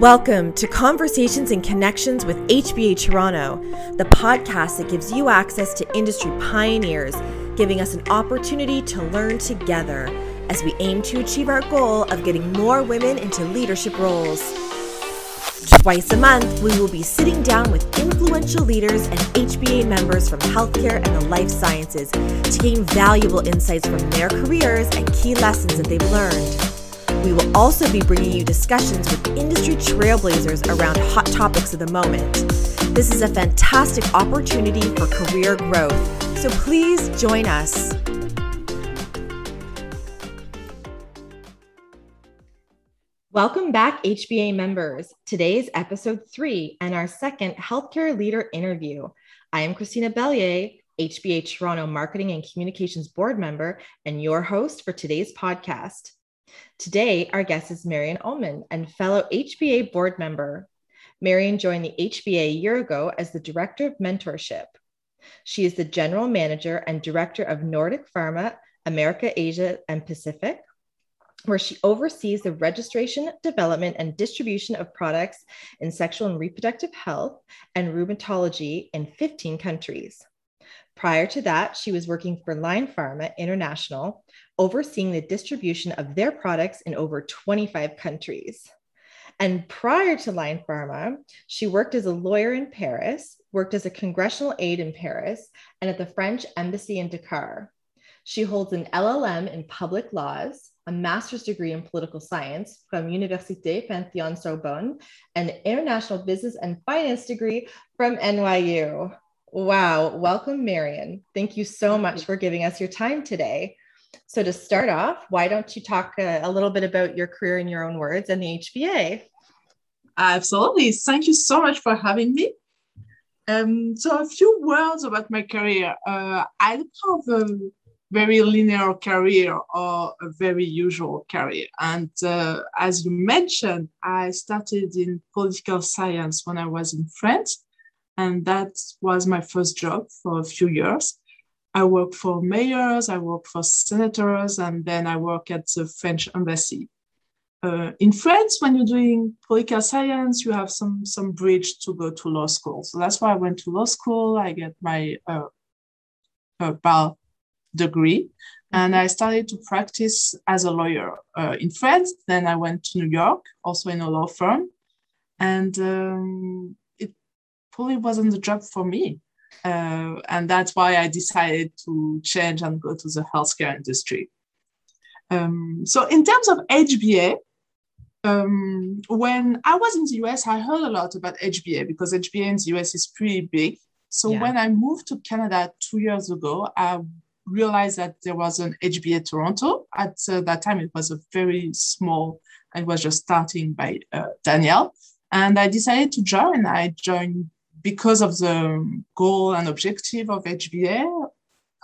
Welcome to Conversations and Connections with HBA Toronto, the podcast that gives you access to industry pioneers, giving us an opportunity to learn together as we aim to achieve our goal of getting more women into leadership roles. Twice a month, we will be sitting down with influential leaders and HBA members from healthcare and the life sciences to gain valuable insights from their careers and key lessons that they've learned. We will also be bringing you discussions with industry trailblazers around hot topics of the moment. This is a fantastic opportunity for career growth, so please join us. Welcome back, HBA members. Today is episode three and our second healthcare leader interview. I am Christina Bellier, HBA Toronto Marketing and Communications Board member, and your host for today's podcast. Today, our guest is Marion Ullman and fellow HBA board member. Marion joined the HBA a year ago as the Director of Mentorship. She is the General Manager and Director of Nordic Pharma, America, Asia, and Pacific, where she oversees the registration, development, and distribution of products in sexual and reproductive health and rheumatology in 15 countries. Prior to that, she was working for Line Pharma International, overseeing the distribution of their products in over 25 countries. And prior to Line Pharma, she worked as a lawyer in Paris, worked as a congressional aide in Paris, and at the French embassy in Dakar. She holds an LLM in public laws, a master's degree in political science from Université Panthéon Sorbonne, and an international business and finance degree from NYU. Wow. Welcome, Marion. Thank you so much for giving us your time today. So, to start off, why don't you talk a, a little bit about your career in your own words and the HBA? Absolutely. Thank you so much for having me. Um, so, a few words about my career. Uh, I don't have a very linear career or a very usual career. And uh, as you mentioned, I started in political science when I was in France and that was my first job for a few years. I worked for mayors, I worked for senators, and then I work at the French embassy. Uh, in France, when you're doing political science, you have some some bridge to go to law school. So that's why I went to law school. I get my uh, uh, bar degree, and I started to practice as a lawyer uh, in France. Then I went to New York, also in a law firm, and um, probably wasn't the job for me. Uh, and that's why I decided to change and go to the healthcare industry. Um, so, in terms of HBA, um, when I was in the US, I heard a lot about HBA because HBA in the US is pretty big. So, yeah. when I moved to Canada two years ago, I realized that there was an HBA Toronto. At uh, that time, it was a very small, it was just starting by uh, Danielle. And I decided to join. I joined because of the goal and objective of HBA,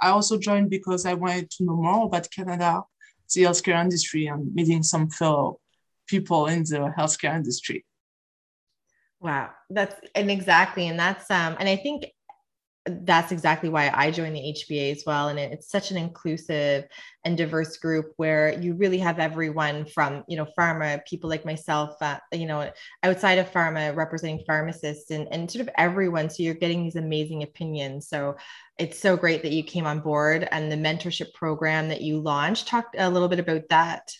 I also joined because I wanted to know more about Canada, the healthcare industry, and meeting some fellow people in the healthcare industry. Wow, that's and exactly, and that's um, and I think that's exactly why I joined the HBA as well. And it's such an inclusive and diverse group where you really have everyone from, you know, pharma, people like myself, uh, you know, outside of pharma, representing pharmacists and, and sort of everyone. So you're getting these amazing opinions. So it's so great that you came on board and the mentorship program that you launched. Talk a little bit about that.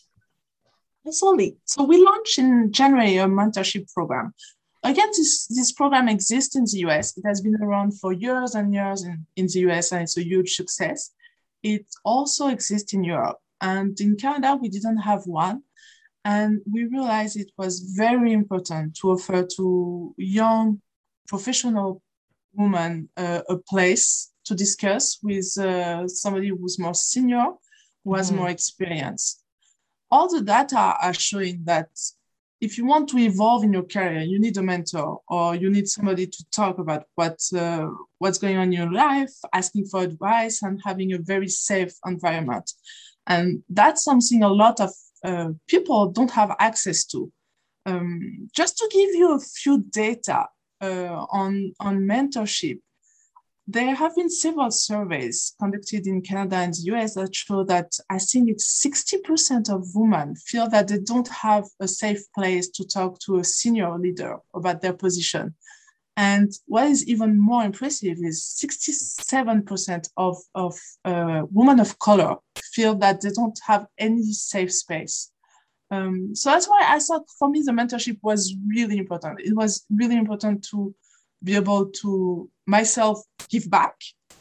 Absolutely. So we launched in January a mentorship program again, this, this program exists in the US. It has been around for years and years in, in the US, and it's a huge success. It also exists in Europe. And in Canada, we didn't have one. And we realized it was very important to offer to young professional women uh, a place to discuss with uh, somebody who's more senior, who has mm. more experience. All the data are showing that if you want to evolve in your career, you need a mentor or you need somebody to talk about what uh, what's going on in your life, asking for advice, and having a very safe environment. And that's something a lot of uh, people don't have access to. Um, just to give you a few data uh, on on mentorship, there have been several surveys conducted in Canada and the US that show that I think it's 60% of women feel that they don't have a safe place to talk to a senior leader about their position. And what is even more impressive is 67% of, of uh, women of color feel that they don't have any safe space. Um, so that's why I thought for me the mentorship was really important. It was really important to be able to myself give back,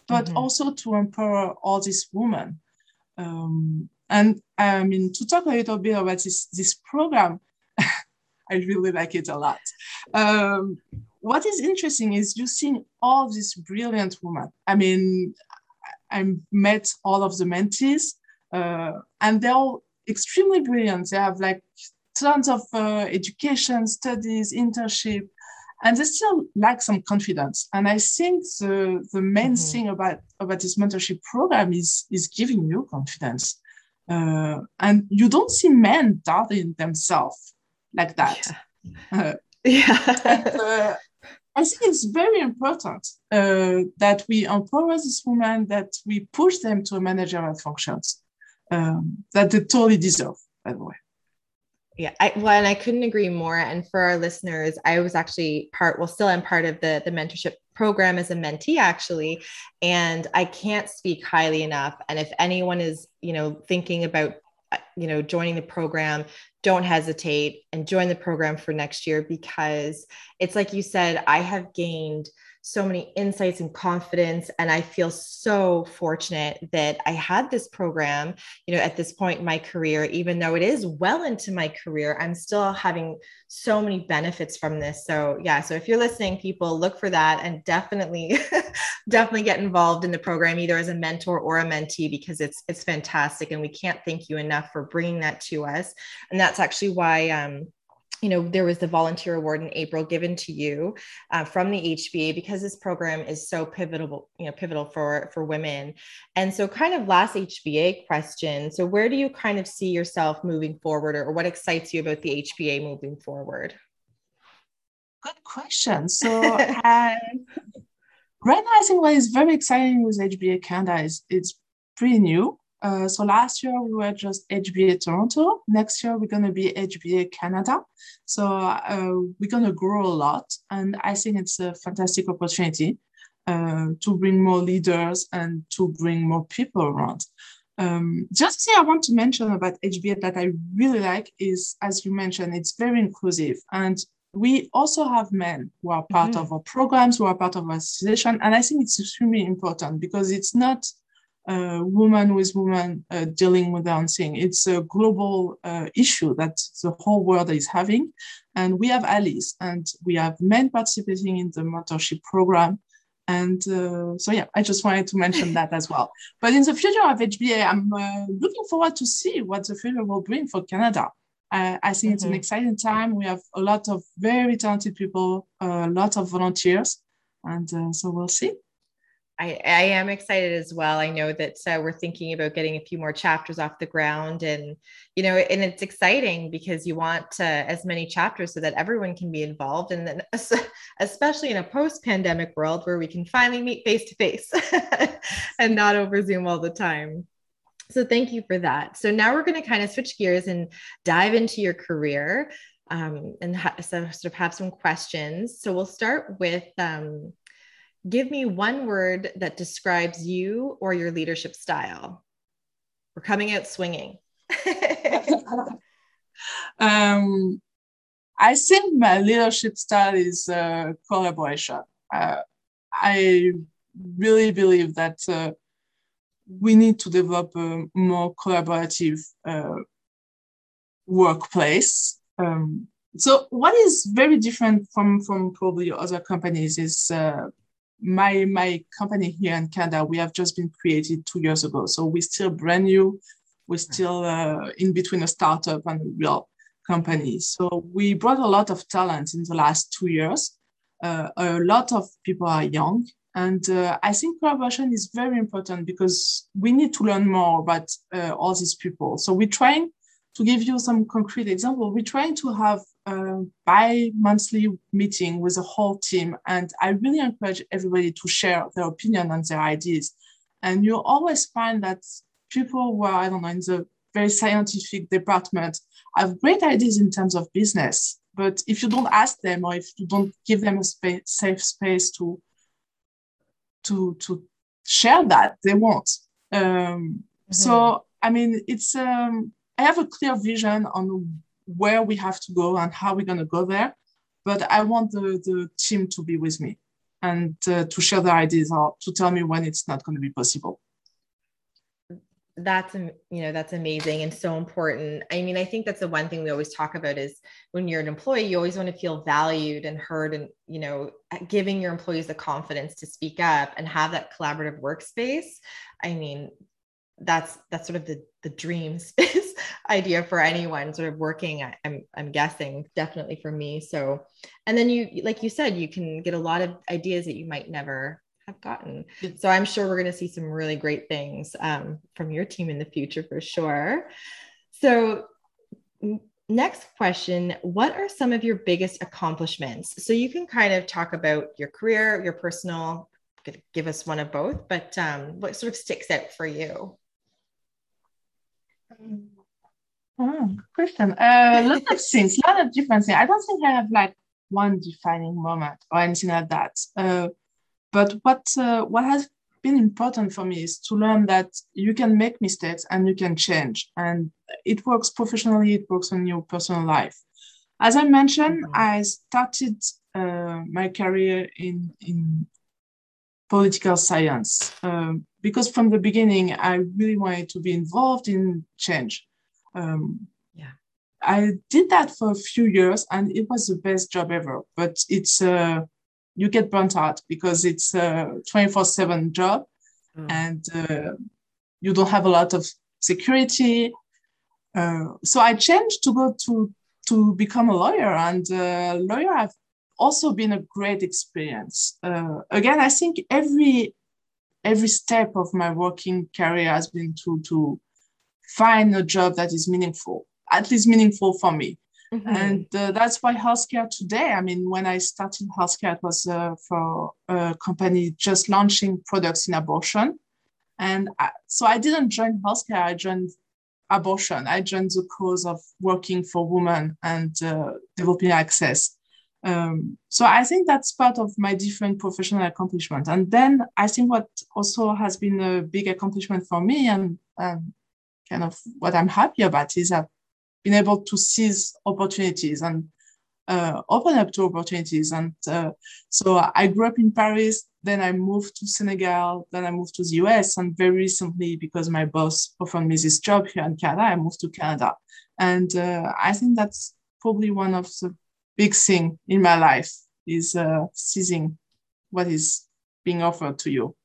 but mm-hmm. also to empower all these women. Um, and I mean, to talk a little bit about this, this program, I really like it a lot. Um, what is interesting is you've seen all these brilliant women. I mean, I met all of the mentees, uh, and they're all extremely brilliant. They have like tons of uh, education, studies, internship, and they still lack some confidence. And I think the, the main mm-hmm. thing about, about this mentorship program is, is giving you confidence. Uh, and you don't see men doubting themselves like that. Yeah. Uh, yeah. and, uh, I think it's very important uh, that we empower these women, that we push them to managerial functions um, that they totally deserve, by the way. Yeah, I, well, and I couldn't agree more. And for our listeners, I was actually part, well, still am part of the the mentorship program as a mentee, actually, and I can't speak highly enough. And if anyone is, you know, thinking about, uh, you know, joining the program, don't hesitate and join the program for next year because it's like you said, I have gained so many insights and confidence. And I feel so fortunate that I had this program, you know, at this point in my career, even though it is well into my career, I'm still having so many benefits from this. So, yeah. So, if you're listening, people look for that and definitely, definitely get involved in the program, either as a mentor or a mentee, because it's, it's fantastic. And we can't thank you enough for bringing that to us. And that's actually why, um, you know, there was the volunteer award in April given to you uh, from the HBA because this program is so pivotal, you know, pivotal for for women. And so, kind of last HBA question. So, where do you kind of see yourself moving forward, or, or what excites you about the HBA moving forward? Good question. So, uh, right now, I think what is very exciting with HBA Canada is it's pretty new. Uh, so last year we were just HBA Toronto. Next year we're going to be HBA Canada. So uh, we're going to grow a lot. And I think it's a fantastic opportunity uh, to bring more leaders and to bring more people around. Um, just thing I want to mention about HBA that I really like is, as you mentioned, it's very inclusive. And we also have men who are part mm-hmm. of our programs, who are part of our association. And I think it's extremely important because it's not uh, woman with woman uh, dealing with their own thing. It's a global uh, issue that the whole world is having. And we have allies and we have men participating in the mentorship program. And uh, so, yeah, I just wanted to mention that as well. But in the future of HBA, I'm uh, looking forward to see what the future will bring for Canada. I think mm-hmm. it's an mm-hmm. exciting time. We have a lot of very talented people, a lot of volunteers. And uh, so we'll see. I, I am excited as well. I know that uh, we're thinking about getting a few more chapters off the ground, and you know, and it's exciting because you want uh, as many chapters so that everyone can be involved, and then especially in a post-pandemic world where we can finally meet face to face and not over Zoom all the time. So thank you for that. So now we're going to kind of switch gears and dive into your career um, and ha- so sort of have some questions. So we'll start with. Um, give me one word that describes you or your leadership style. We're coming out swinging. um, I think my leadership style is uh, collaboration. Uh, I really believe that uh, we need to develop a more collaborative uh, workplace. Um, so, what is very different from from probably other companies is uh, my my company here in Canada, we have just been created two years ago. So we're still brand new. We're still uh, in between a startup and a real company. So we brought a lot of talent in the last two years. Uh, a lot of people are young. And uh, I think collaboration is very important because we need to learn more about uh, all these people. So we're trying to give you some concrete example. We're trying to have a bi-monthly meeting with the whole team, and I really encourage everybody to share their opinion and their ideas. And you always find that people who are, I don't know, in the very scientific department have great ideas in terms of business. But if you don't ask them or if you don't give them a space, safe space to, to, to share that, they won't. Um, mm-hmm. So, I mean, it's, um, I have a clear vision on where we have to go and how we're going to go there. But I want the, the team to be with me and uh, to share their ideas or to tell me when it's not going to be possible that's you know that's amazing and so important i mean i think that's the one thing we always talk about is when you're an employee you always want to feel valued and heard and you know giving your employees the confidence to speak up and have that collaborative workspace i mean that's that's sort of the the dream space idea for anyone sort of working i'm i'm guessing definitely for me so and then you like you said you can get a lot of ideas that you might never have gotten. So I'm sure we're going to see some really great things um, from your team in the future for sure. So, next question What are some of your biggest accomplishments? So, you can kind of talk about your career, your personal, give us one of both, but um, what sort of sticks out for you? Oh, question. A lot of things, a lot of different things. I don't think I have like one defining moment or anything like that. Uh, but what uh, what has been important for me is to learn that you can make mistakes and you can change, and it works professionally. It works in your personal life. As I mentioned, mm-hmm. I started uh, my career in in political science um, because from the beginning I really wanted to be involved in change. Um, yeah, I did that for a few years, and it was the best job ever. But it's uh, you get burnt out because it's a 24 7 job mm. and uh, you don't have a lot of security. Uh, so I changed to go to to become a lawyer, and uh, lawyer have also been a great experience. Uh, again, I think every every step of my working career has been to to find a job that is meaningful, at least meaningful for me. Mm-hmm. And uh, that's why healthcare today, I mean, when I started healthcare, it was uh, for a company just launching products in abortion. And I, so I didn't join healthcare, I joined abortion. I joined the cause of working for women and uh, developing access. Um, so I think that's part of my different professional accomplishment. And then I think what also has been a big accomplishment for me and, and kind of what I'm happy about is I've been able to seize opportunities and uh, open up to opportunities. And uh, so I grew up in Paris, then I moved to Senegal, then I moved to the US. And very recently, because my boss offered me this job here in Canada, I moved to Canada. And uh, I think that's probably one of the big things in my life is uh, seizing what is being offered to you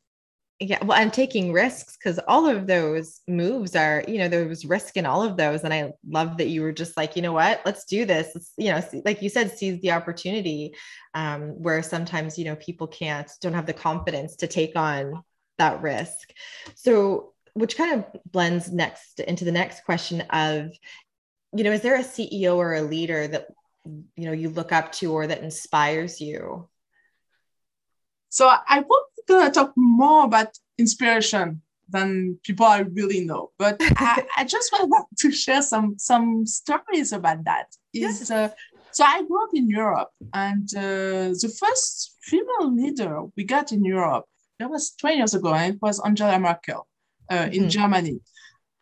yeah well i'm taking risks because all of those moves are you know there was risk in all of those and i love that you were just like you know what? Let's do this. Let's, you know like you said seize the opportunity um, where sometimes you know people can't don't have the confidence to take on that risk. So which kind of blends next into the next question of you know is there a ceo or a leader that you know you look up to or that inspires you so I will gonna talk more about inspiration than people I really know, but I, I, just want to share some some stories about that. Is yes. uh, so I grew up in Europe, and uh, the first female leader we got in Europe that was 20 years ago, and it was Angela Merkel uh, mm-hmm. in Germany,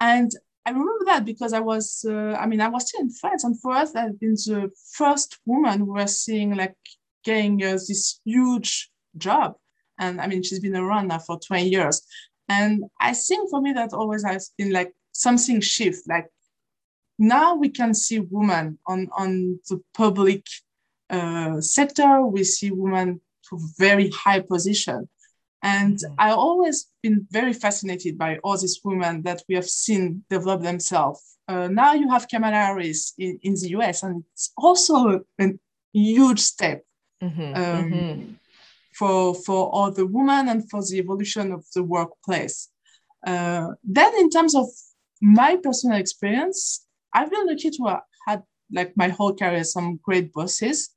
and I remember that because I was, uh, I mean, I was still in France, and for us, that had been the first woman we were seeing like getting uh, this huge job and I mean, she's been around now for 20 years. And I think for me, that always has been like something shift. Like now we can see women on, on the public uh, sector. We see women to very high position. And mm-hmm. I always been very fascinated by all these women that we have seen develop themselves. Uh, now you have Kamala Harris in, in the US, and it's also a huge step. Mm-hmm. Um, mm-hmm for, for all the women and for the evolution of the workplace. Uh, then in terms of my personal experience, I've been lucky to have had like my whole career, some great bosses.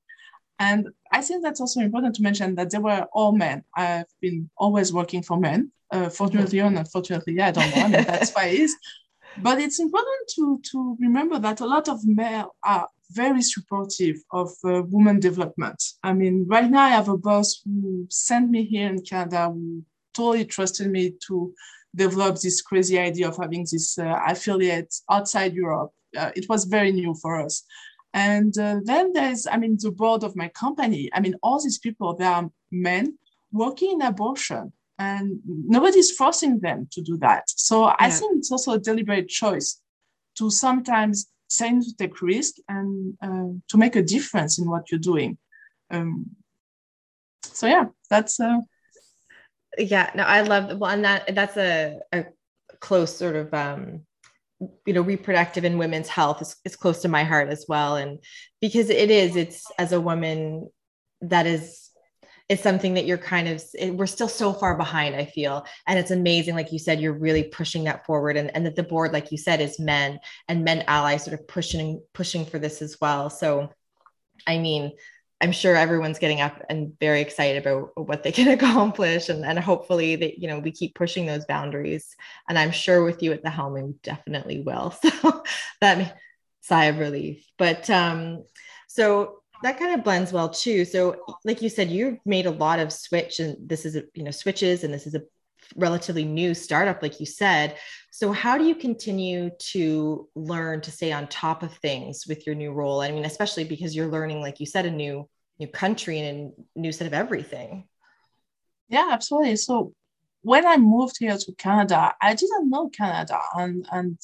And I think that's also important to mention that they were all men. I've been always working for men, uh, fortunately or unfortunately, I don't know. That's why it is. But it's important to, to remember that a lot of men are very supportive of uh, women development. I mean, right now I have a boss who sent me here in Canada who totally trusted me to develop this crazy idea of having this uh, affiliate outside Europe. Uh, it was very new for us. And uh, then there's, I mean, the board of my company. I mean, all these people, they are men working in abortion and nobody's forcing them to do that. So yeah. I think it's also a deliberate choice to sometimes say to take risk and uh, to make a difference in what you're doing. Um, so yeah, that's. Uh, yeah, no, I love well, and that that's a, a close sort of um, you know reproductive and women's health is, is close to my heart as well, and because it is, it's as a woman that is it's something that you're kind of we're still so far behind i feel. And it's amazing like you said you're really pushing that forward and, and that the board like you said is men and men allies sort of pushing pushing for this as well. So i mean i'm sure everyone's getting up and very excited about what they can accomplish and, and hopefully that you know we keep pushing those boundaries. And i'm sure with you at the helm we definitely will. So that sigh of relief. But um so that kind of blends well too. So, like you said, you've made a lot of switch, and this is a you know switches, and this is a relatively new startup, like you said. So, how do you continue to learn to stay on top of things with your new role? I mean, especially because you're learning, like you said, a new new country and a new set of everything. Yeah, absolutely. So when I moved here to Canada, I didn't know Canada and and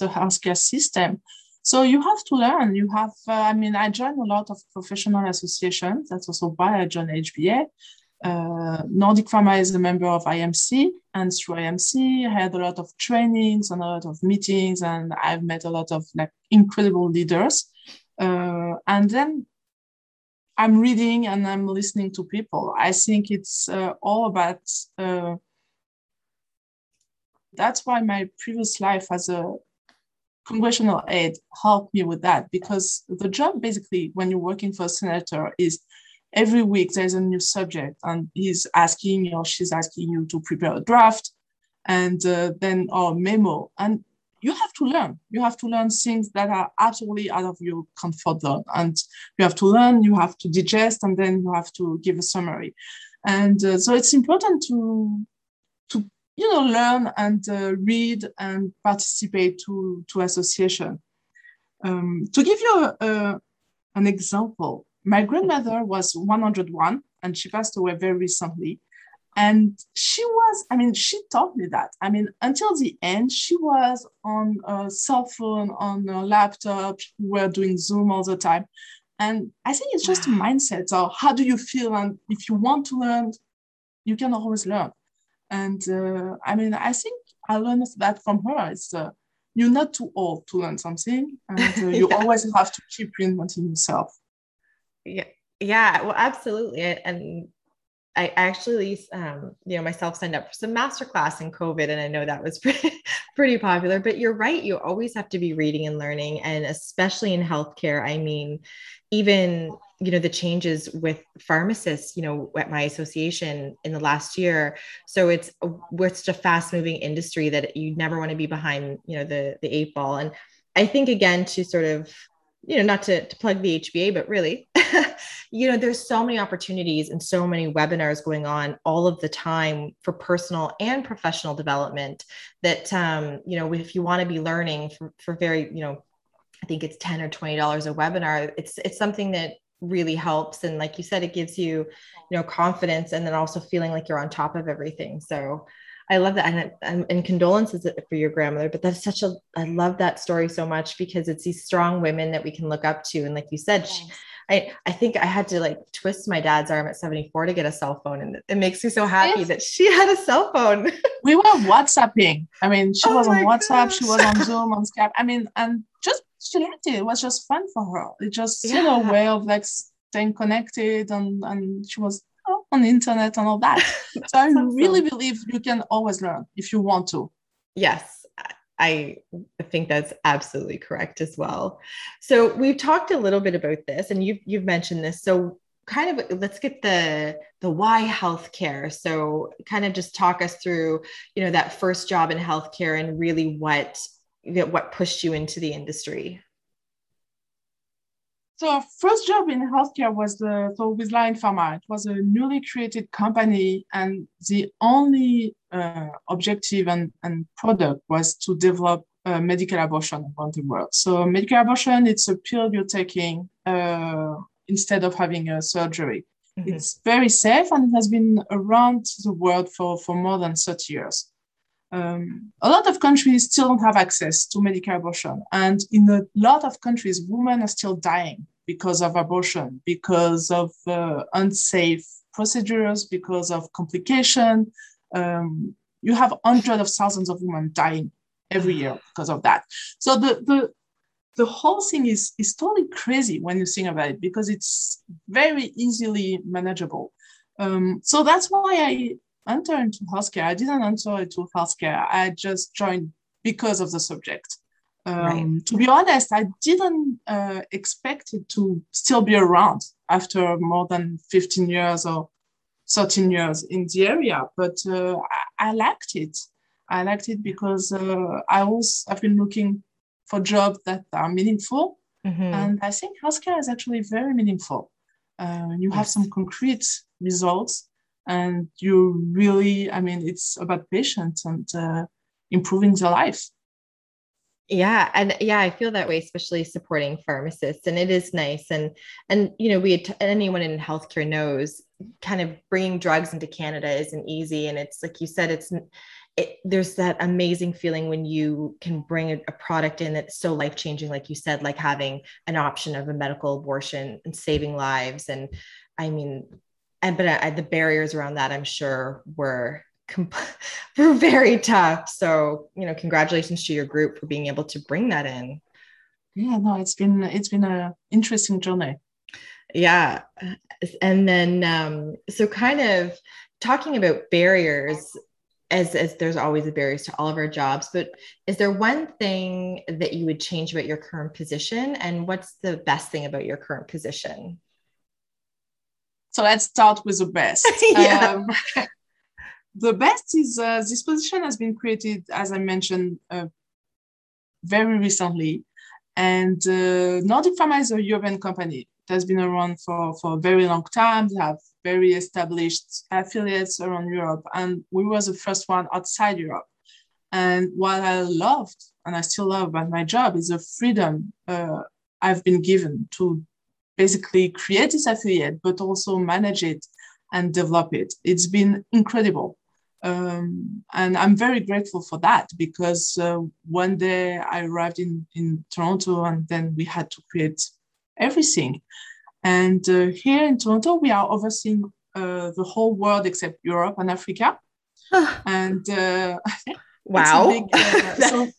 the healthcare system. So you have to learn. You have, uh, I mean, I joined a lot of professional associations. That's also why I joined HBA. Uh, Nordic Pharma is a member of IMC, and through IMC, I had a lot of trainings and a lot of meetings, and I've met a lot of like incredible leaders. Uh, and then I'm reading and I'm listening to people. I think it's uh, all about. Uh, that's why my previous life as a congressional aide helped me with that? Because the job basically when you're working for a senator is every week there's a new subject and he's asking you, or she's asking you to prepare a draft and uh, then or memo. And you have to learn. You have to learn things that are absolutely out of your comfort zone. And you have to learn you have to digest and then you have to give a summary. And uh, so it's important to you know, learn and uh, read and participate to, to association. Um, to give you a, a, an example, my grandmother was 101 and she passed away very recently. And she was, I mean, she taught me that. I mean, until the end, she was on a cell phone, on a laptop, we were doing Zoom all the time. And I think it's just a mindset. So, how do you feel? And if you want to learn, you can always learn. And uh, I mean, I think I learned that from her. It's uh, you're not too old to learn something, and uh, you yeah. always have to keep reinventing yourself. Yeah, yeah, well, absolutely. And I actually, um, you know, myself signed up for some masterclass in COVID, and I know that was pretty, pretty popular. But you're right; you always have to be reading and learning, and especially in healthcare. I mean, even you know the changes with pharmacists you know at my association in the last year so it's we're such a fast moving industry that you never want to be behind you know the the eight ball and i think again to sort of you know not to, to plug the hba but really you know there's so many opportunities and so many webinars going on all of the time for personal and professional development that um, you know if you want to be learning for, for very you know I think it's 10 or 20 dollars a webinar. It's it's something that really helps. And like you said it gives you you know confidence and then also feeling like you're on top of everything. So i love that. And, and, and condolences for your grandmother but that's such a i love that story so much because it's these strong women that we can look up to. And like you said she, I, I think I had to like twist my dad's arm at 74 to get a cell phone. And it makes me so happy that she had a cell phone. we were WhatsApping. I mean, she oh was on WhatsApp, gosh. she was on Zoom, on Skype. I mean, and just she liked it. It was just fun for her. It just yeah. you know way of like staying connected and and she was oh, on the internet and all that. so I really believe you can always learn if you want to. Yes, I think that's absolutely correct as well. So we've talked a little bit about this, and you've you've mentioned this. So kind of let's get the the why healthcare. So kind of just talk us through, you know, that first job in healthcare and really what what pushed you into the industry. So first job in healthcare was the so with Line Pharma. It was a newly created company, and the only uh, objective and, and product was to develop uh, medical abortion around the world. So medical abortion, it's a pill you're taking uh, instead of having a surgery. Mm-hmm. It's very safe and it has been around the world for, for more than 30 years. Um, a lot of countries still don't have access to medical abortion. And in a lot of countries, women are still dying because of abortion, because of uh, unsafe procedures, because of complication. Um, you have hundreds of thousands of women dying every year because of that. So the, the, the whole thing is, is totally crazy when you think about it because it's very easily manageable. Um, so that's why I entered into healthcare. I didn't enter into healthcare. I just joined because of the subject. Um, right. To be honest, I didn't uh, expect it to still be around after more than 15 years or 13 years in the area, but uh, I, I, liked it. I liked it because uh, I was I've been looking for jobs that are meaningful, mm-hmm. and I think healthcare is actually very meaningful. Uh, you yes. have some concrete results and you really i mean it's about patients and uh, improving their life yeah and yeah i feel that way especially supporting pharmacists and it is nice and and you know we anyone in healthcare knows kind of bringing drugs into canada isn't easy. And it's like you said it's it, there's that amazing feeling when you can bring a, a product in that's so life changing like you said like having an option of a medical abortion and saving lives. And i mean and but I, the barriers around that i'm sure were were very tough. So you know congratulations to your group for being able to bring that in. Yeah no it's been it's been a interesting journey yeah and then um so kind of talking about barriers as, as there's always a barriers to all of our jobs but is there one thing that you would change about your current position and what's the best thing about your current position so let's start with the best. yeah. Um, the best is uh, this position has been created, as I mentioned, uh, very recently. And uh, Nordic Pharma is a European company has been around for, for a very long time. They have very established affiliates around Europe. And we were the first one outside Europe. And what I loved, and I still love about my job, is the freedom uh, I've been given to basically create this affiliate, but also manage it and develop it. It's been incredible. Um, and I'm very grateful for that because uh, one day I arrived in, in Toronto and then we had to create everything. And uh, here in Toronto, we are overseeing uh, the whole world except Europe and Africa. and uh, wow. Big, uh, so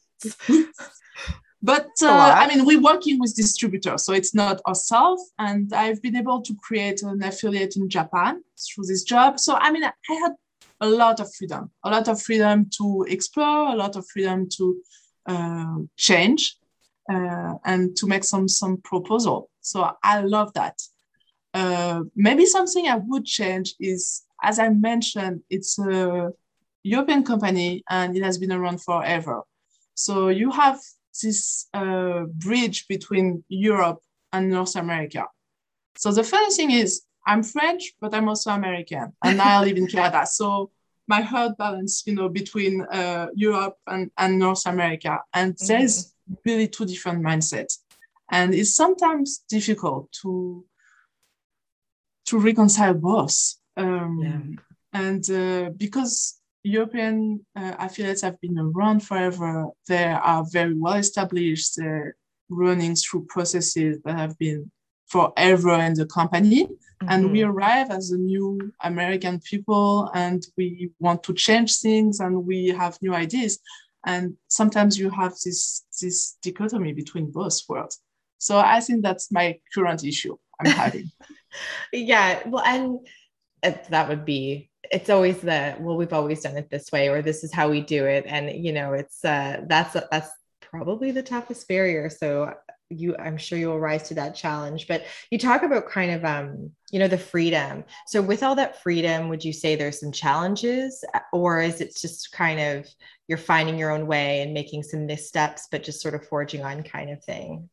But uh, I mean, we're working with distributors, so it's not ourselves. And I've been able to create an affiliate in Japan through this job. So I mean, I had a lot of freedom, a lot of freedom to explore, a lot of freedom to uh, change, uh, and to make some some proposal. So I love that. Uh, maybe something I would change is, as I mentioned, it's a European company and it has been around forever. So you have this uh, bridge between Europe and North America. So the funny thing is, I'm French, but I'm also American, and I live in Canada. So my heart balance, you know, between uh, Europe and, and North America, and mm-hmm. there's really two different mindsets, and it's sometimes difficult to to reconcile both. Um, yeah. And uh, because European uh, affiliates have been around forever. They are very well established, They're running through processes that have been forever in the company. Mm-hmm. And we mm-hmm. arrive as a new American people and we want to change things and we have new ideas. And sometimes you have this, this dichotomy between both worlds. So I think that's my current issue I'm having. yeah. Well, and that would be it's always the well we've always done it this way or this is how we do it and you know it's uh that's that's probably the toughest barrier so you i'm sure you'll rise to that challenge but you talk about kind of um you know the freedom. So with all that freedom would you say there's some challenges or is it just kind of you're finding your own way and making some missteps but just sort of forging on kind of thing?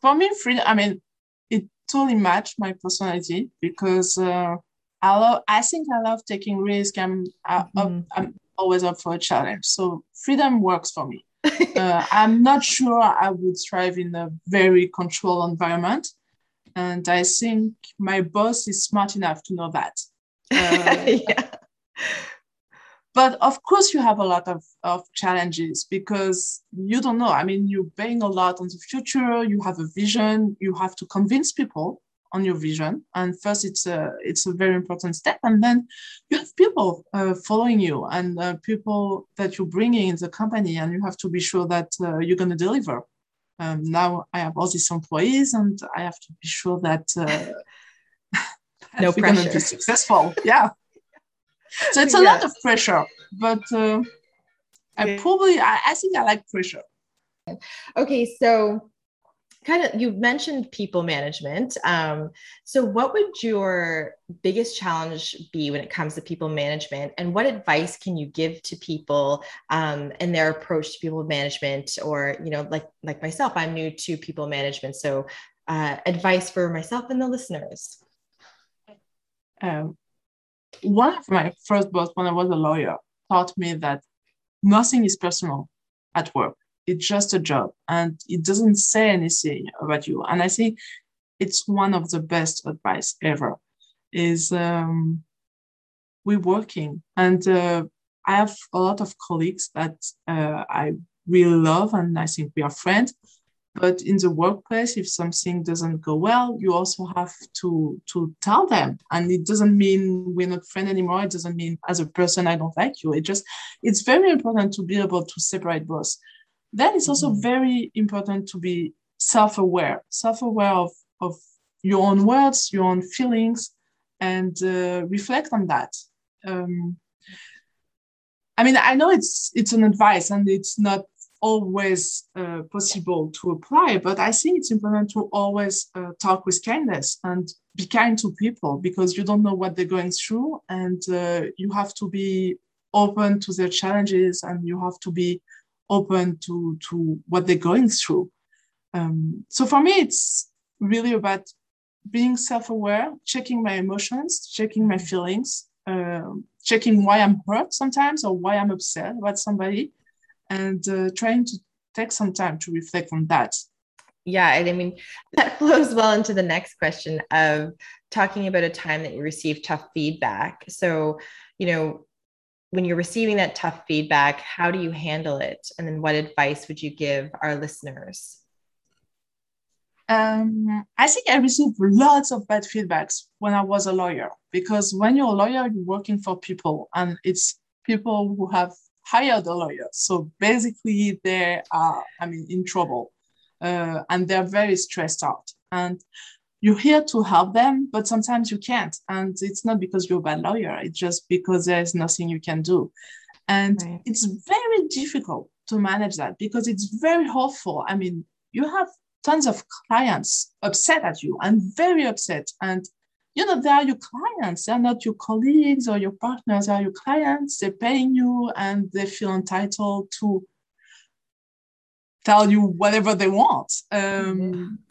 For me freedom i mean it totally matched my personality because uh, i love i think i love taking risk. I'm mm-hmm. i'm always up for a challenge. So freedom works for me uh, I'm not sure I would thrive in a very controlled environment. And I think my boss is smart enough to know that. Uh, yeah. But of course, you have a lot of, of challenges because you don't know. I mean, you're paying a lot on the future, you have a vision, you have to convince people on your vision. And first it's a it's a very important step. And then you have people uh, following you and uh, people that you're bringing in the company. And you have to be sure that uh, you're going to deliver. Um, now i have all these employees and i have to be sure that, uh, no we're going to be successful. Yeah. So it's a yeah. lot of pressure but uh, i probably I, I think i like pressure. Okay so kind of you mentioned people management um, so what would your biggest challenge be when it comes to people management and what advice can you give to people um, and their approach to people management or you know like like myself i'm new to people management so uh, advice for myself and the listeners? Um, one of my first boss when i was a lawyer taught me that nothing is personal at work it's just a job and it doesn't say anything about you. And i think it's one of the best advice ever is um, we're working and uh, i have a lot of colleagues that uh, i really love and i think we are friends. But in the workplace if something doesn't go well you also have to to tell them. And it doesn't mean we're not friends anymore. It doesn't mean as a person i don't like you. It just it's very important to be able to separate both then it's also mm-hmm. very important to be self-aware self-aware of, of your own words your own feelings and uh, reflect on that um, i mean i know it's it's an advice and it's not always uh, possible to apply but i think it's important to always uh, talk with kindness and be kind to people because you don't know what they're going through and uh, you have to be open to their challenges and you have to be open to to what they're going through. Um, so for me, it's really about being self-aware, checking my emotions, checking my feelings, uh, checking why I'm hurt sometimes or why I'm upset about somebody, and uh, trying to take some time to reflect on that. Yeah, and I mean that flows well into the next question of talking about a time that you received tough feedback. So, you know, when you're receiving that tough feedback, how do you handle it? And then what advice would you give our listeners? Um, I think I received lots of bad feedbacks when I was a lawyer because when you're a lawyer, you're working for people and it's people who have hired a lawyer. So basically, they are, I mean, in trouble uh, and they're very stressed out. And you're here to help them, but sometimes you can't. And it's not because you're a bad lawyer, it's just because there's nothing you can do. And right. it's very difficult to manage that because it's very hurtful. I mean, you have tons of clients upset at you and very upset. And you know, they are your clients, they're not your colleagues or your partners, they are your clients, they're paying you and they feel entitled to tell you whatever they want. Um,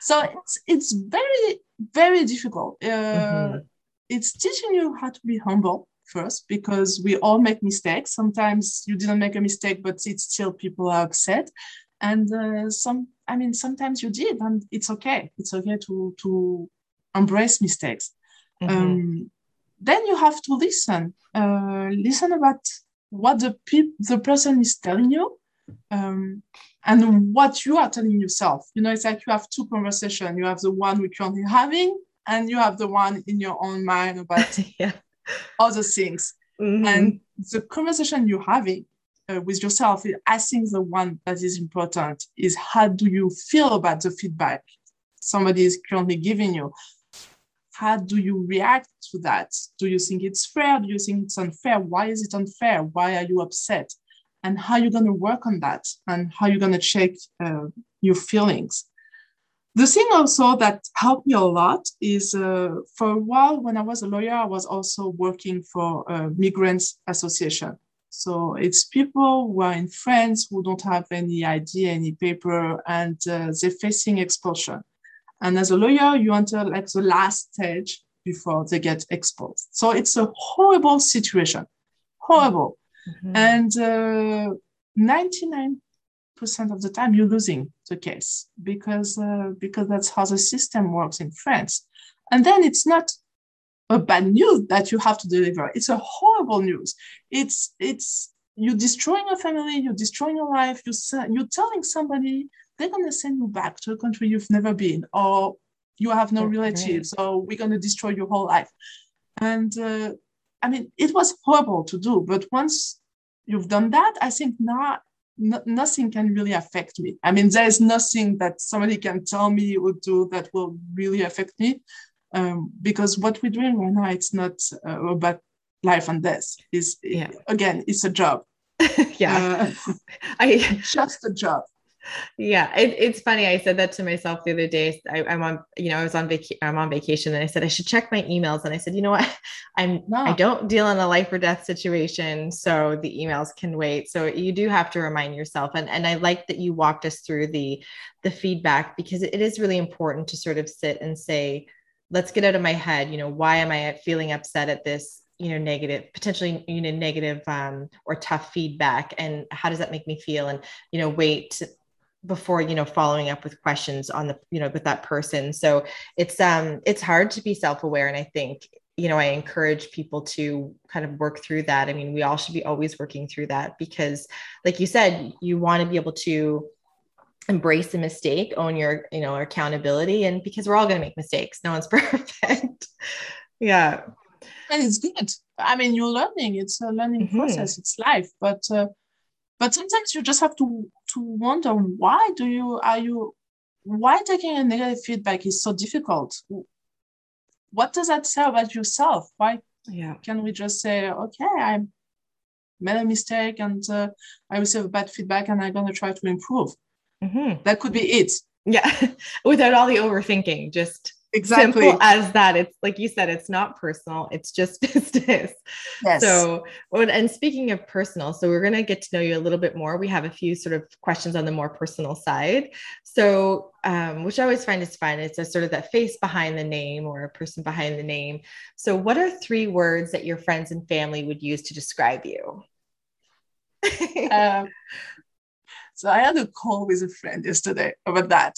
so it's it's very very difficult. Uh, mm-hmm. it's teaching you how to be humble first because we all make mistakes. Sometimes you didn't make a mistake but it's still people are upset. And uh, some i mean sometimes you did and it's okay. It's okay to to embrace mistakes. Mm-hmm. um, then you have to listen. Uh, listen about what the pe- the person is telling you um, and what you are telling yourself. You know, it's like you have two conversations. You have the one we're currently having, and you have the one in your own mind about yeah. other things. Mm-hmm. And the conversation you're having uh, with yourself, I think the one that is important is how do you feel about the feedback somebody is currently giving you? how do you react to that? Do you think it's fair? Do you think it's unfair? Why is it unfair? Why are you upset? And how you're going to work on that? And how you're going to check uh, your feelings? The thing also that helped me a lot is uh, for a while when I was a lawyer, I was also working for a migrants association. So it's people who are in France who don't have any ID, any paper, and uh, they're facing expulsion. And as a lawyer, you enter like the last stage before they get exposed. So it's a horrible situation, horrible. Mm-hmm. And uh, 99 percent of the time you're losing the case because uh, because that's how the system works in France. And then it's not a bad news that you have to deliver. It's a horrible news. It's it's you're destroying a family, you're destroying a life. You're you're telling somebody they're gonna send you back to a country you've never been, or you have no relatives, or we're gonna destroy your whole life. And uh, I mean, it was horrible to do, but once you've done that, I think now no, nothing can really affect me. I mean, there is nothing that somebody can tell me or do that will really affect me, um, because what we're doing right now, it's not uh, about life and death. Is yeah. again, it's a job. yeah, uh, I just a job yeah it, it's funny i said that to myself the other day I, am on you know i was on vacation i'm on vacation and i said i should check my emails and i said you know what? I'm no. i don't deal in a life or death situation so the emails can wait. So you do have to remind yourself and and i like that you walked us through the the feedback because it is really important to sort of sit and say let's get out of my head you know why am i feeling upset at this you know negative potentially you know negative um, or tough feedback and how does that make me feel? And you know wait before you know following up with questions on the you know with that person. So it's um it's hard to be self-aware and i think you know i encourage people to kind of work through that. I mean we all should be always working through that because like you said you want to be able to embrace a mistake own your you know accountability and because we're all going to make mistakes. No one's perfect. Yeah. And it's good. I mean you're learning. It's a learning mm-hmm. process. It's life. But uh, but sometimes you just have to to wonder why do you are you why taking a negative feedback is so difficult? What does that say about yourself? Why yeah. can we just say okay i made a mistake and uh, i receive bad feedback and i'm going to try to improve. Mm-hmm. that could be it. Yeah. Without all the overthinking just exactly. Simple as that. It's like you said it's not personal it's just business. Yes. so and speaking of personal so we're going to get to know you a little bit more. We have a few sort of questions on the more personal side. So um, which i always find is fun it's a sort of that face behind the name or a person behind the name. So what are three words that your friends and family would use to describe you? Um, so i had a call with a friend yesterday about that.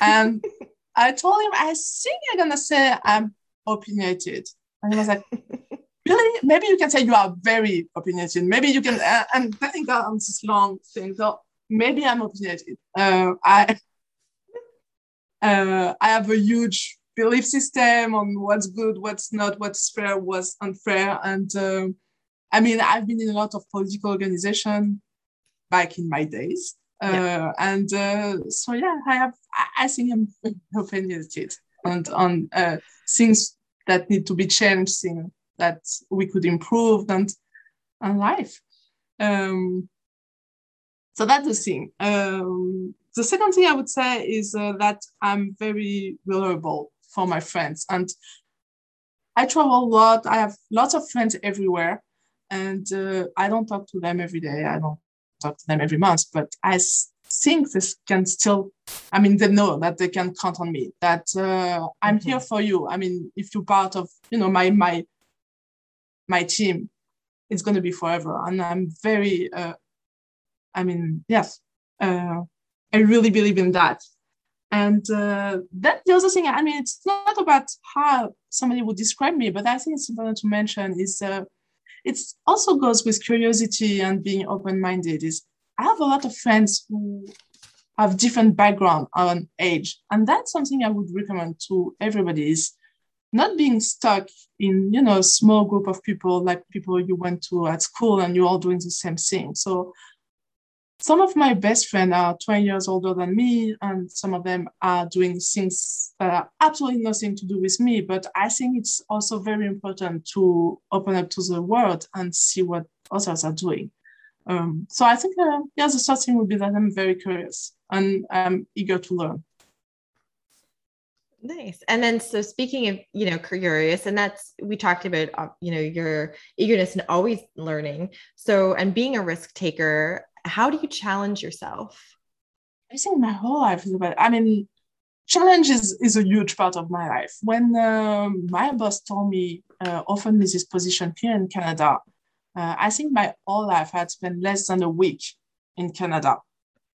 And I told him, I think you're gonna say I'm opinionated. And he was like, Really? Maybe you can say you are very opinionated. Maybe you can, uh, and I think that this long thing. So maybe I'm opinionated. Uh, I, uh, I have a huge belief system on what's good, what's not, what's fair, what's unfair. And um, I mean, I've been in a lot of political organization back in my days. Yeah. Uh, and uh, so yeah, I have I think I'm opinionated and on uh, things that need to be changed, things that we could improve and and life. Um, so that's the thing. Um, the second thing I would say is uh, that I'm very vulnerable for my friends, and I travel a lot. I have lots of friends everywhere, and uh, I don't talk to them every day. I don't talk to them every month, but I think this can still, I mean, they know that they can count on me, that uh, I'm mm-hmm. here for you. I mean, if you're part of, you know, my, my, my team, it's going to be forever. And I'm very, uh, I mean, yes, uh, I really believe in that. And uh, that the other thing, I mean, it's not about how somebody would describe me, but I think it's important to mention is uh, it also goes with curiosity and being open-minded is i have a lot of friends who have different background on age and that's something i would recommend to everybody is not being stuck in you know a small group of people like people you went to at school and you're all doing the same thing so some of my best friends are 20 years older than me, and some of them are doing things that are absolutely nothing to do with me. But I think it's also very important to open up to the world and see what others are doing. Um, so I think, uh, yeah, the third thing would be that I'm very curious and I'm eager to learn. Nice. And then, so speaking of, you know, curious, and that's, we talked about, uh, you know, your eagerness and always learning. So, and being a risk taker, how do you challenge yourself? I think my whole life is about, I mean, challenge is, is a huge part of my life. When uh, my boss told me, uh, offered me this position here in Canada, uh, I think my whole life I had spent less than a week in Canada.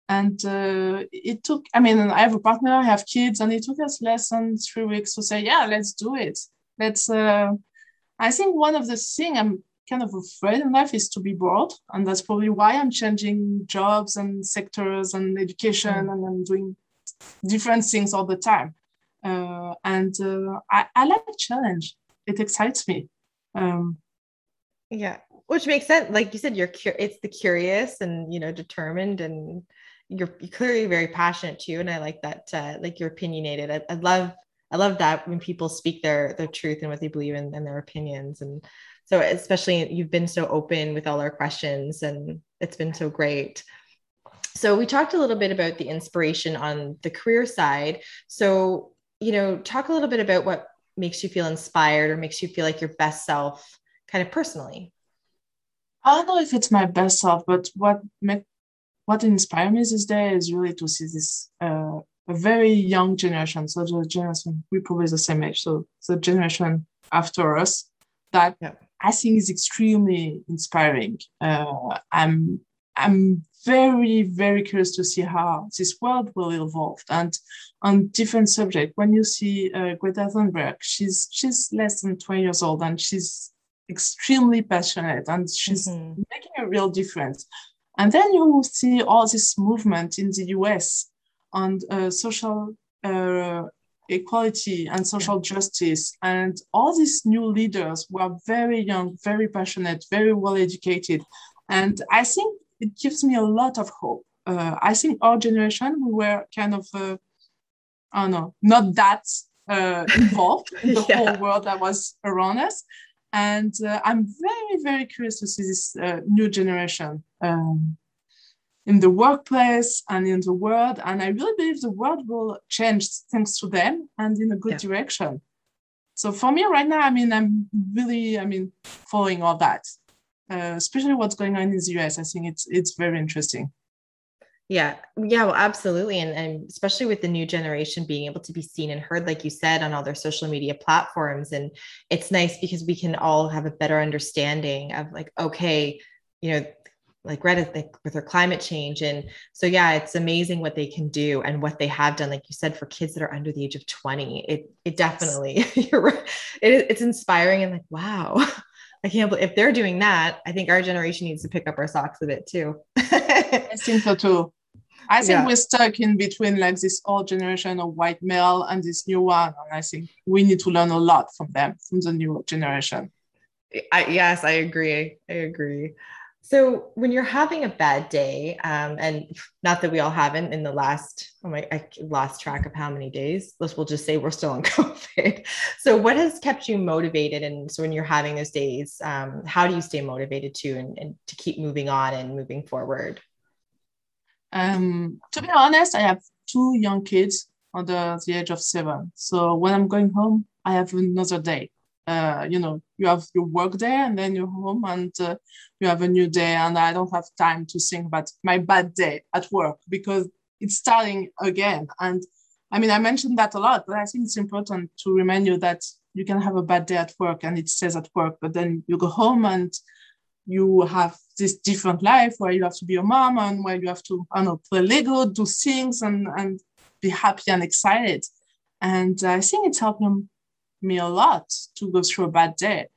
And uh, it took, I mean, I have a partner, I have kids, and it took us less than three weeks to say, yeah, let's do it. Let's, uh, I think one of the things I'm kind of afraid in life is to be bored. And that's probably why I'm changing jobs and sectors and education mm. and I'm doing different things all the time. Uh, and uh, I, I like challenge. It excites me. Um, yeah, which makes sense. Like you said, you're cu- it's the curious and you know determined, and you're, you're clearly very passionate too. And I like that, uh, like you're opinionated. I, I love I love that when people speak their their truth and what they believe in and their opinions. And so especially you've been so open with all our questions and it's been so great so we talked a little bit about the inspiration on the career side so you know talk a little bit about what makes you feel inspired or makes you feel like your best self kind of personally i don't know if it's my best self but what make what inspires me this day is really to see this uh, a very young generation so the generation we probably the same age so the generation after us that yeah. I think is extremely inspiring. Uh, I'm I'm very very curious to see how this world will evolve and on different subjects. When you see uh, Greta Thunberg, she's she's less than 20 years old and she's extremely passionate and she's mm-hmm. making a real difference. And then you see all this movement in the US on uh, social uh, equality and social justice. And all these new leaders were very young, very passionate, very well educated. And I think it gives me a lot of hope. Uh, I think our generation, we were kind of, uh, I don't know, not that uh, involved in the yeah. whole world that was around us. And uh, I'm very, very curious to see this uh, new generation. Um, in the workplace and in the world. And I really believe the world will change thanks to them and in a good yeah. direction. So for me right now, I mean, I'm really, I mean, following all that, uh, especially what's going on in the US. I think it's it's very interesting. Yeah, yeah, well, absolutely, and and especially with the new generation being able to be seen and heard, like you said, on all their social media platforms, and it's nice because we can all have a better understanding of like, okay, you know, like Greta like with her climate change. And so, yeah, it's amazing what they can do and what they have done. Like you said, for kids that are under the age of 20, it, it definitely, you're right. It, it's inspiring and like, wow, I can't believe if they're doing that, I think our generation needs to pick up our socks a bit too. I think so too. I think yeah. we're stuck in between like this old generation of white male and this new one. And I think we need to learn a lot from them, from the new generation. I, yes, I agree. I agree. So when you're having a bad day, um, and not that we all haven't in the last, oh my, I lost track of how many days. Let's we'll just say we're still on COVID. So what has kept you motivated? And so when you're having those days, um, how do you stay motivated to and, and to keep moving on and moving forward? Um, to be honest, I have two young kids under the age of seven. So when I'm going home, I have another day uh, you know, you have your work day and then you're home and uh, you have a new day. And I don't have time to think about my bad day at work because it's starting again. And I mean, I mentioned that a lot, but I think it's important to remind you that you can have a bad day at work and it stays at work, but then you go home and you have this different life where you have to be a mom and where you have to, I know, play Lego, do things and, and be happy and excited. And I think it's helping me a lot to go through a bad day.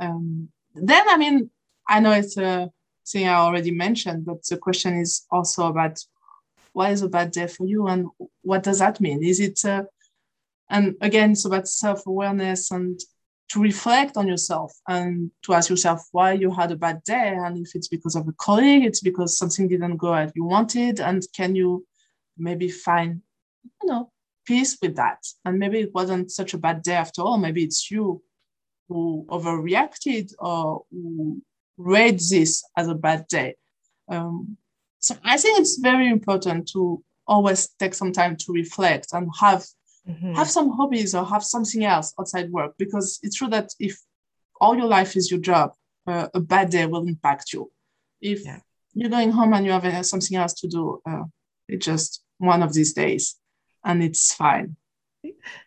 Um, then, I mean, I know it's a thing I already mentioned, but the question is also about what is a bad day for you and what does that mean? Is it, uh, and again, it's about self awareness and to reflect on yourself and to ask yourself why you had a bad day and if it's because of a colleague it's because something didn't go as you wanted and can you maybe find you know peace with that? And maybe it wasn't such a bad day after all. Maybe it's you who overreacted or who read this as a bad day. Um, so i think it's very important to always take some time to reflect and have mm-hmm. have some hobbies or have something else outside work because it's true that if all your life is your job uh, a bad day will impact you if yeah. you're going home and you have uh, something else to do uh, it's just one of these days and it's fine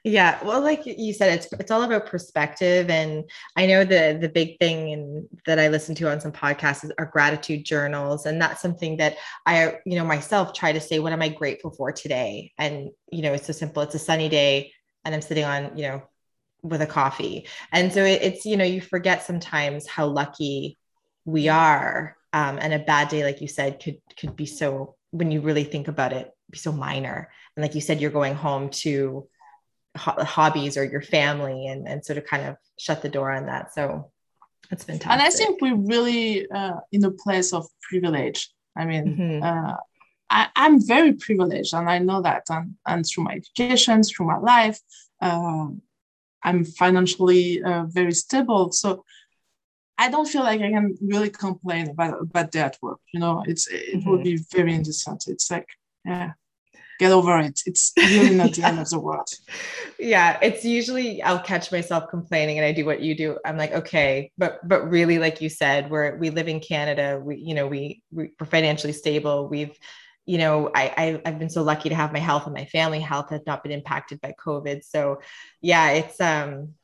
yeah well like you said it's it's all about perspective and i know the the big thing and that i listen to on some podcasts are gratitude journals and that's something that i you know myself try to say what am i grateful for today? And you know it's so simple it's a sunny day and i'm sitting on you know with a coffee. And so it, it's you know you forget sometimes how lucky we are um, and a bad day like you said could could be so when you really think about it be so minor. And like you said you're going home to ho- hobbies or your family and, and sort of kind of shut the door on that. So it's fantastic. And I think we're really uh, in a place of privilege. I mean, mm-hmm. uh, I, am very privileged and I know that. And, and through my education, through my life, uh, I'm financially uh, very stable. So I don't feel like I can really complain about, about that work. You know, it's it mm-hmm. would be very indecent. It's like, yeah, get over it. It's really not the end of the world. Yeah, it's usually I'll catch myself complaining and I do what you do. I'm like, okay, but but really, like you said, we're we live in Canada. We, you know, we we're financially stable. We've you know, I, I have been so lucky to have my health and my family health has not been impacted by COVID. So yeah, it's um,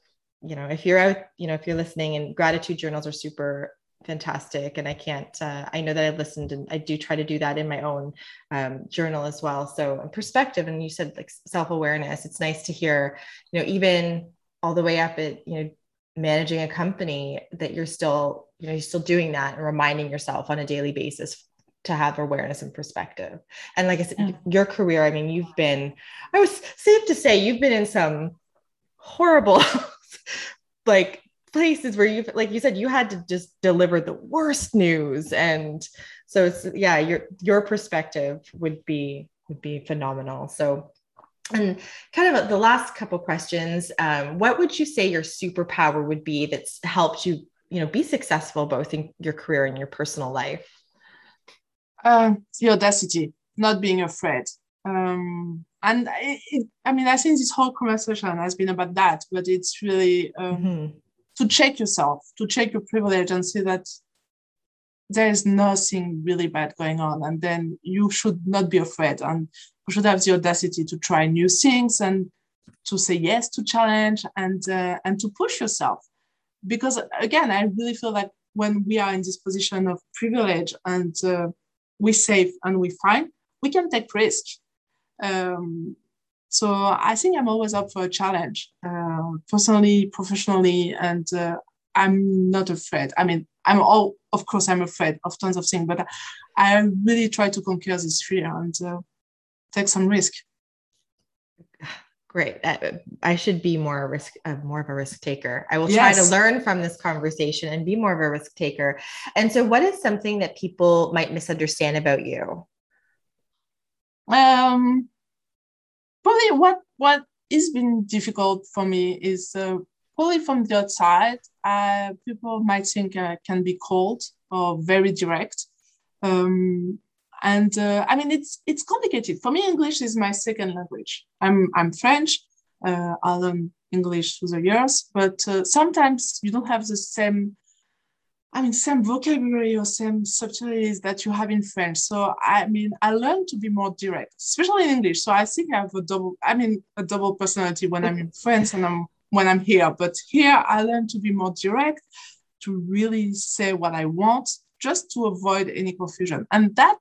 you know, if you're out, you know, if you're listening and gratitude journals are super fantastic and i can't uh, i know that i've listened and i do try to do that in my own um, journal as well. So perspective and you said like self-awareness. It's nice to hear you know even all the way up at you know managing a company that you're still you know you're still doing that and reminding yourself on a daily basis to have awareness and perspective. And like i said yeah. your career i mean you've been i was safe to say you've been in some horrible like places where you've like you said you had to just deliver the worst news. And so it's yeah your your perspective would be would be phenomenal. So and kind of the last couple questions um, what would you say your superpower would be that's helped you you know be successful both in your career and your personal life? Uh, the audacity not being afraid. Um, and it, it, i mean i think this whole conversation has been about that but it's really um, mm-hmm to check yourself, to check your privilege and see that there is nothing really bad going on. And then you should not be afraid and you should have the audacity to try new things and to say yes to challenge and, uh, and to push yourself. Because again, I really feel like when we are in this position of privilege and uh, we safe and we fine, we can take risk. Um, so I think I'm always up for a challenge, uh, personally, professionally, and uh, I'm not afraid. I mean, I'm all, of course, I'm afraid of tons of things, but I really try to conquer this fear and uh, take some risk. Great. I should be more a risk, uh, more of a risk taker. I will try yes. to learn from this conversation and be more of a risk taker. And so, what is something that people might misunderstand about you? Um, probably what what has been difficult for me is uh, probably from the outside. Uh, people might think I can be cold or very direct. Um, and uh, I mean, it's it's complicated for me. English is my second language. I'm I'm French. Uh, I learned English through the years, but uh, sometimes you don't have the same I mean, same vocabulary or same subtleties that you have in French. So I mean, I learned to be more direct, especially in English. So I think I have a double, I mean, a double personality when I'm in France and I'm when I'm here. But here I learned to be more direct, to really say what I want, just to avoid any confusion. And that,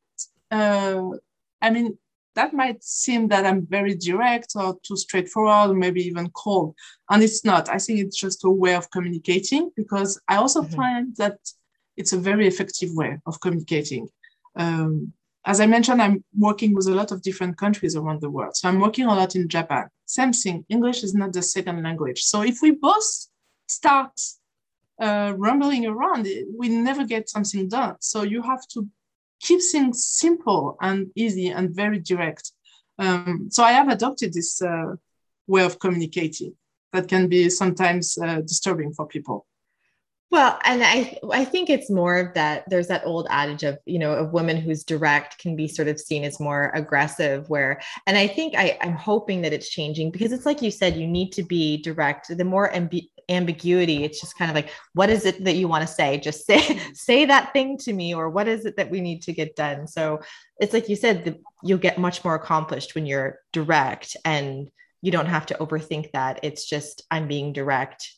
uh, I mean, that might seem that I'm very direct or too straightforward, or maybe even cold. And it's not. I think it's just a way of communicating because I also mm-hmm. find that it's a very effective way of communicating. Um, as I mentioned, I'm working with a lot of different countries around the world. So I'm working a lot in Japan. Same thing, English is not the second language. So if we both start uh, rumbling around, we never get something done. So you have to keep things simple and easy and very direct. Um, so I have adopted this uh, way of communicating that can be sometimes uh, disturbing for people. Well, and I I think it's more of that there's that old adage of, you know, a woman who's direct can be sort of seen as more aggressive where and I think I I'm hoping that it's changing because it's like you said you need to be direct. The more amb- ambiguity, it's just kind of like what is it that you want to say? Just say say that thing to me or what is it that we need to get done? So it's like you said the, you'll get much more accomplished when you're direct and you don't have to overthink that. It's just I'm being direct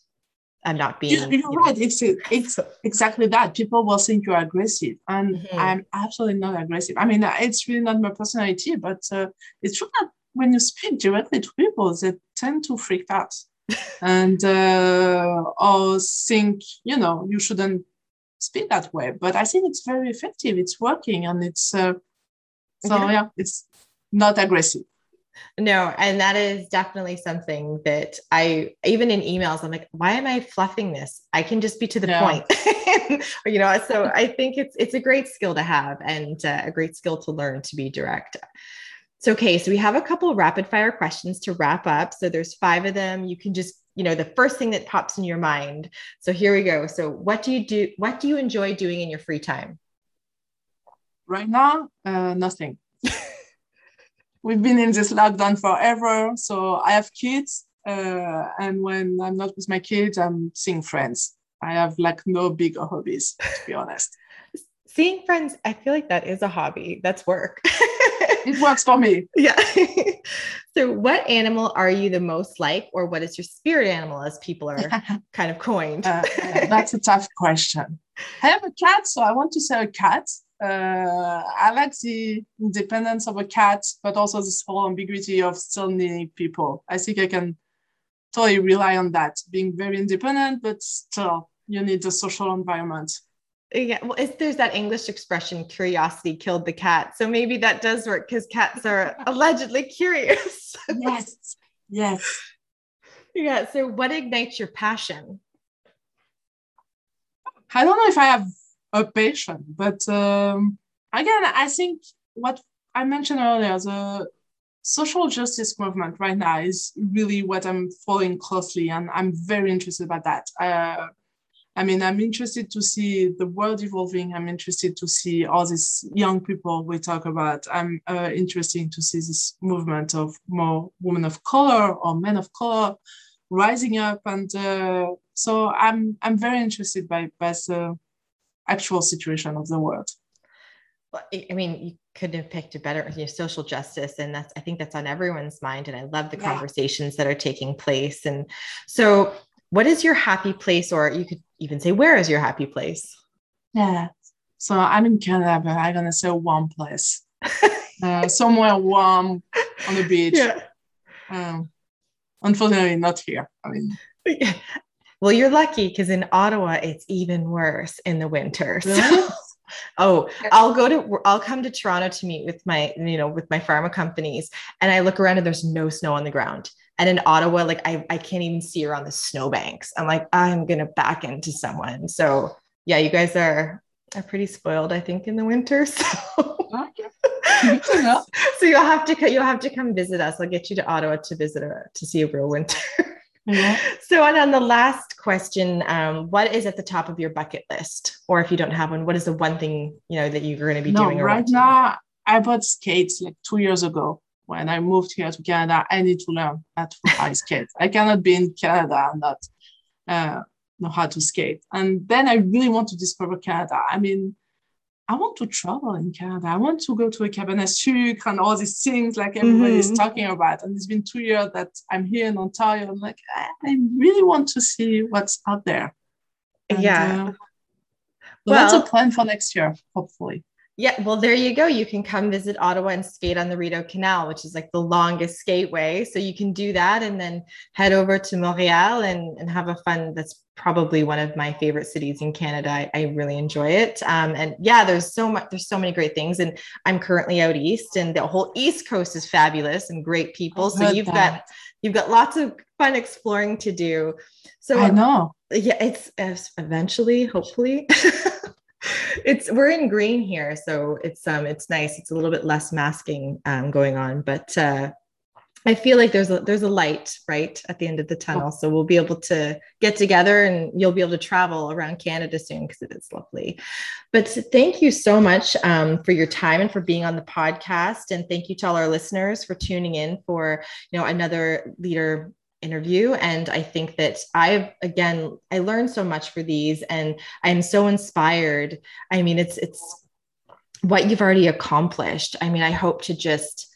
I'm not being. You're, you're right. It's it's exactly that. People will think you're aggressive, and mm-hmm. I'm absolutely not aggressive. I mean, it's really not my personality, but uh, it's true that when you speak directly to people, they tend to freak out and uh, or think you know you shouldn't speak that way. But I think it's very effective. It's working, and it's uh, so yeah. yeah, it's not aggressive. No, and that is definitely something that I even in emails I'm like, why am I fluffing this? I can just be to the point. you know, so I think it's it's a great skill to have and uh, a great skill to learn to be direct. So okay, so we have a couple rapid fire questions to wrap up. So there's five of them. You can just you know the first thing that pops in your mind. So here we go. So what do you do? What do you enjoy doing in your free time? Right now, uh, nothing we've been in this lockdown forever. So I have kids, uh, and when I'm not with my kids, I'm seeing friends. I have like no big hobbies, to be honest. seeing friends, I feel like that is a hobby. That's work. it works for me. Yeah. so, what animal are you the most like, or what is your spirit animal, as people are kind of coined? uh, that's a tough question. I have a cat, so I want to say a cat uh, I like the independence of a cat, but also this whole ambiguity of still needing people. I think I can totally rely on that, being very independent, but still you need a social environment. Yeah, well, there's that English expression, curiosity killed the cat. So maybe that does work because cats are allegedly curious. yes, yes. Yeah. So, what ignites your passion? I don't know if I have a patient. But um, again, I think what I mentioned earlier, the social justice movement right now is really what I'm following closely, and I'm very interested about that. Uh, I mean, I'm interested to see the world evolving. I'm interested to see all these young people we talk about. I'm uh, interested to see this movement of more women of color or men of color rising up, and uh, so I'm I'm very interested by by the actual situation of the world. Well, I mean, you couldn't have picked a better you know, social justice, and that's I think that's on everyone's mind. And I love the yeah. conversations that are taking place. And so, what is your happy place, or you could even say, where is your happy place? Yeah. So I'm in Canada, but I'm gonna say warm place, uh, somewhere warm on the beach. Yeah. Um, unfortunately, not here. I mean, well, you're lucky because in Ottawa, it's even worse in the winter. So, oh, I'll go to, I'll come to Toronto to meet with my, you know, with my pharma companies. And I look around and there's no snow on the ground. And in Ottawa, like I, I can't even see around the snowbanks. I'm like, I'm going to back into someone. So yeah, you guys are, are pretty spoiled, I think, in the winter. So. so you'll have to you'll have to come visit us. I'll get you to Ottawa to visit a, to see a real winter. Yeah. So, and on the last question, um, what is at the top of your bucket list? Or if you don't have one, what is the one thing you know that you're going to be no, doing? Right now, I bought skates like two years ago. When I moved here to Canada, I need to learn how to ice skate. I cannot be in Canada and not uh, know how to skate. And then I really want to discover Canada. I mean, I want to travel in Canada. I want to go to a cabane à sucre and all these things like everybody mm-hmm. is talking about. And it's been two years that I'm here in Ontario. I'm like, I really want to see what's out there. And, yeah. Uh, well, that's a plan for next year, hopefully. Yeah, well, there you go. You can come visit Ottawa and skate on the Rideau Canal, which is like the longest skateway. So you can do that and then head over to Montreal and, and have a fun. That's probably one of my favorite cities in Canada. I, I really enjoy it. Um, and yeah, there's so much, there's so many great things. And I'm currently out east, and the whole East Coast is fabulous and great people. So you've that. got you've got lots of fun exploring to do. So I know yeah, it's, it's eventually, hopefully. it's we're in green here, so it's um it's nice. It's a little bit less masking um, going on, but uh, I feel like there's a there's a light right at the end of the tunnel. So we'll be able to get together and you'll be able to travel around Canada soon because it is lovely. But thank you so much um, for your time and for being on the podcast. And thank you to all our listeners for tuning in for you know another leader interview. And i think that i've again i learned so much for these and i'm so inspired. I mean it's it's what you've already accomplished. I mean i hope to just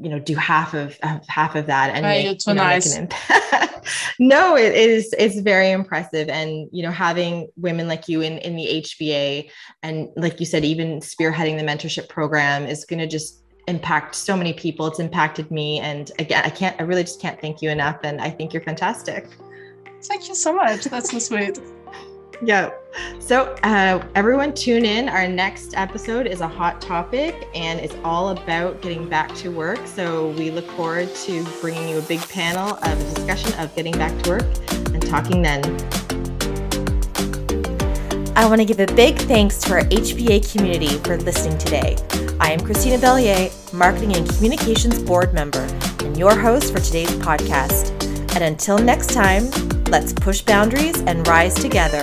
you know do half of, half of that and right, make, so you know, nice. make no it is it's very impressive. And you know having women like you in in the hba and like you said even spearheading the mentorship program is going to just impact so many people it's impacted me and again i can't i really just can't thank you enough and i think you're fantastic thank you so much that's so sweet yeah. So, uh, everyone, tune in. Our next episode is a hot topic and it's all about getting back to work. So, we look forward to bringing you a big panel of discussion of getting back to work and talking then. I want to give a big thanks to our HBA community for listening today. I am Christina Bellier, Marketing and Communications Board Member, and your host for today's podcast. And until next time, let's push boundaries and rise together.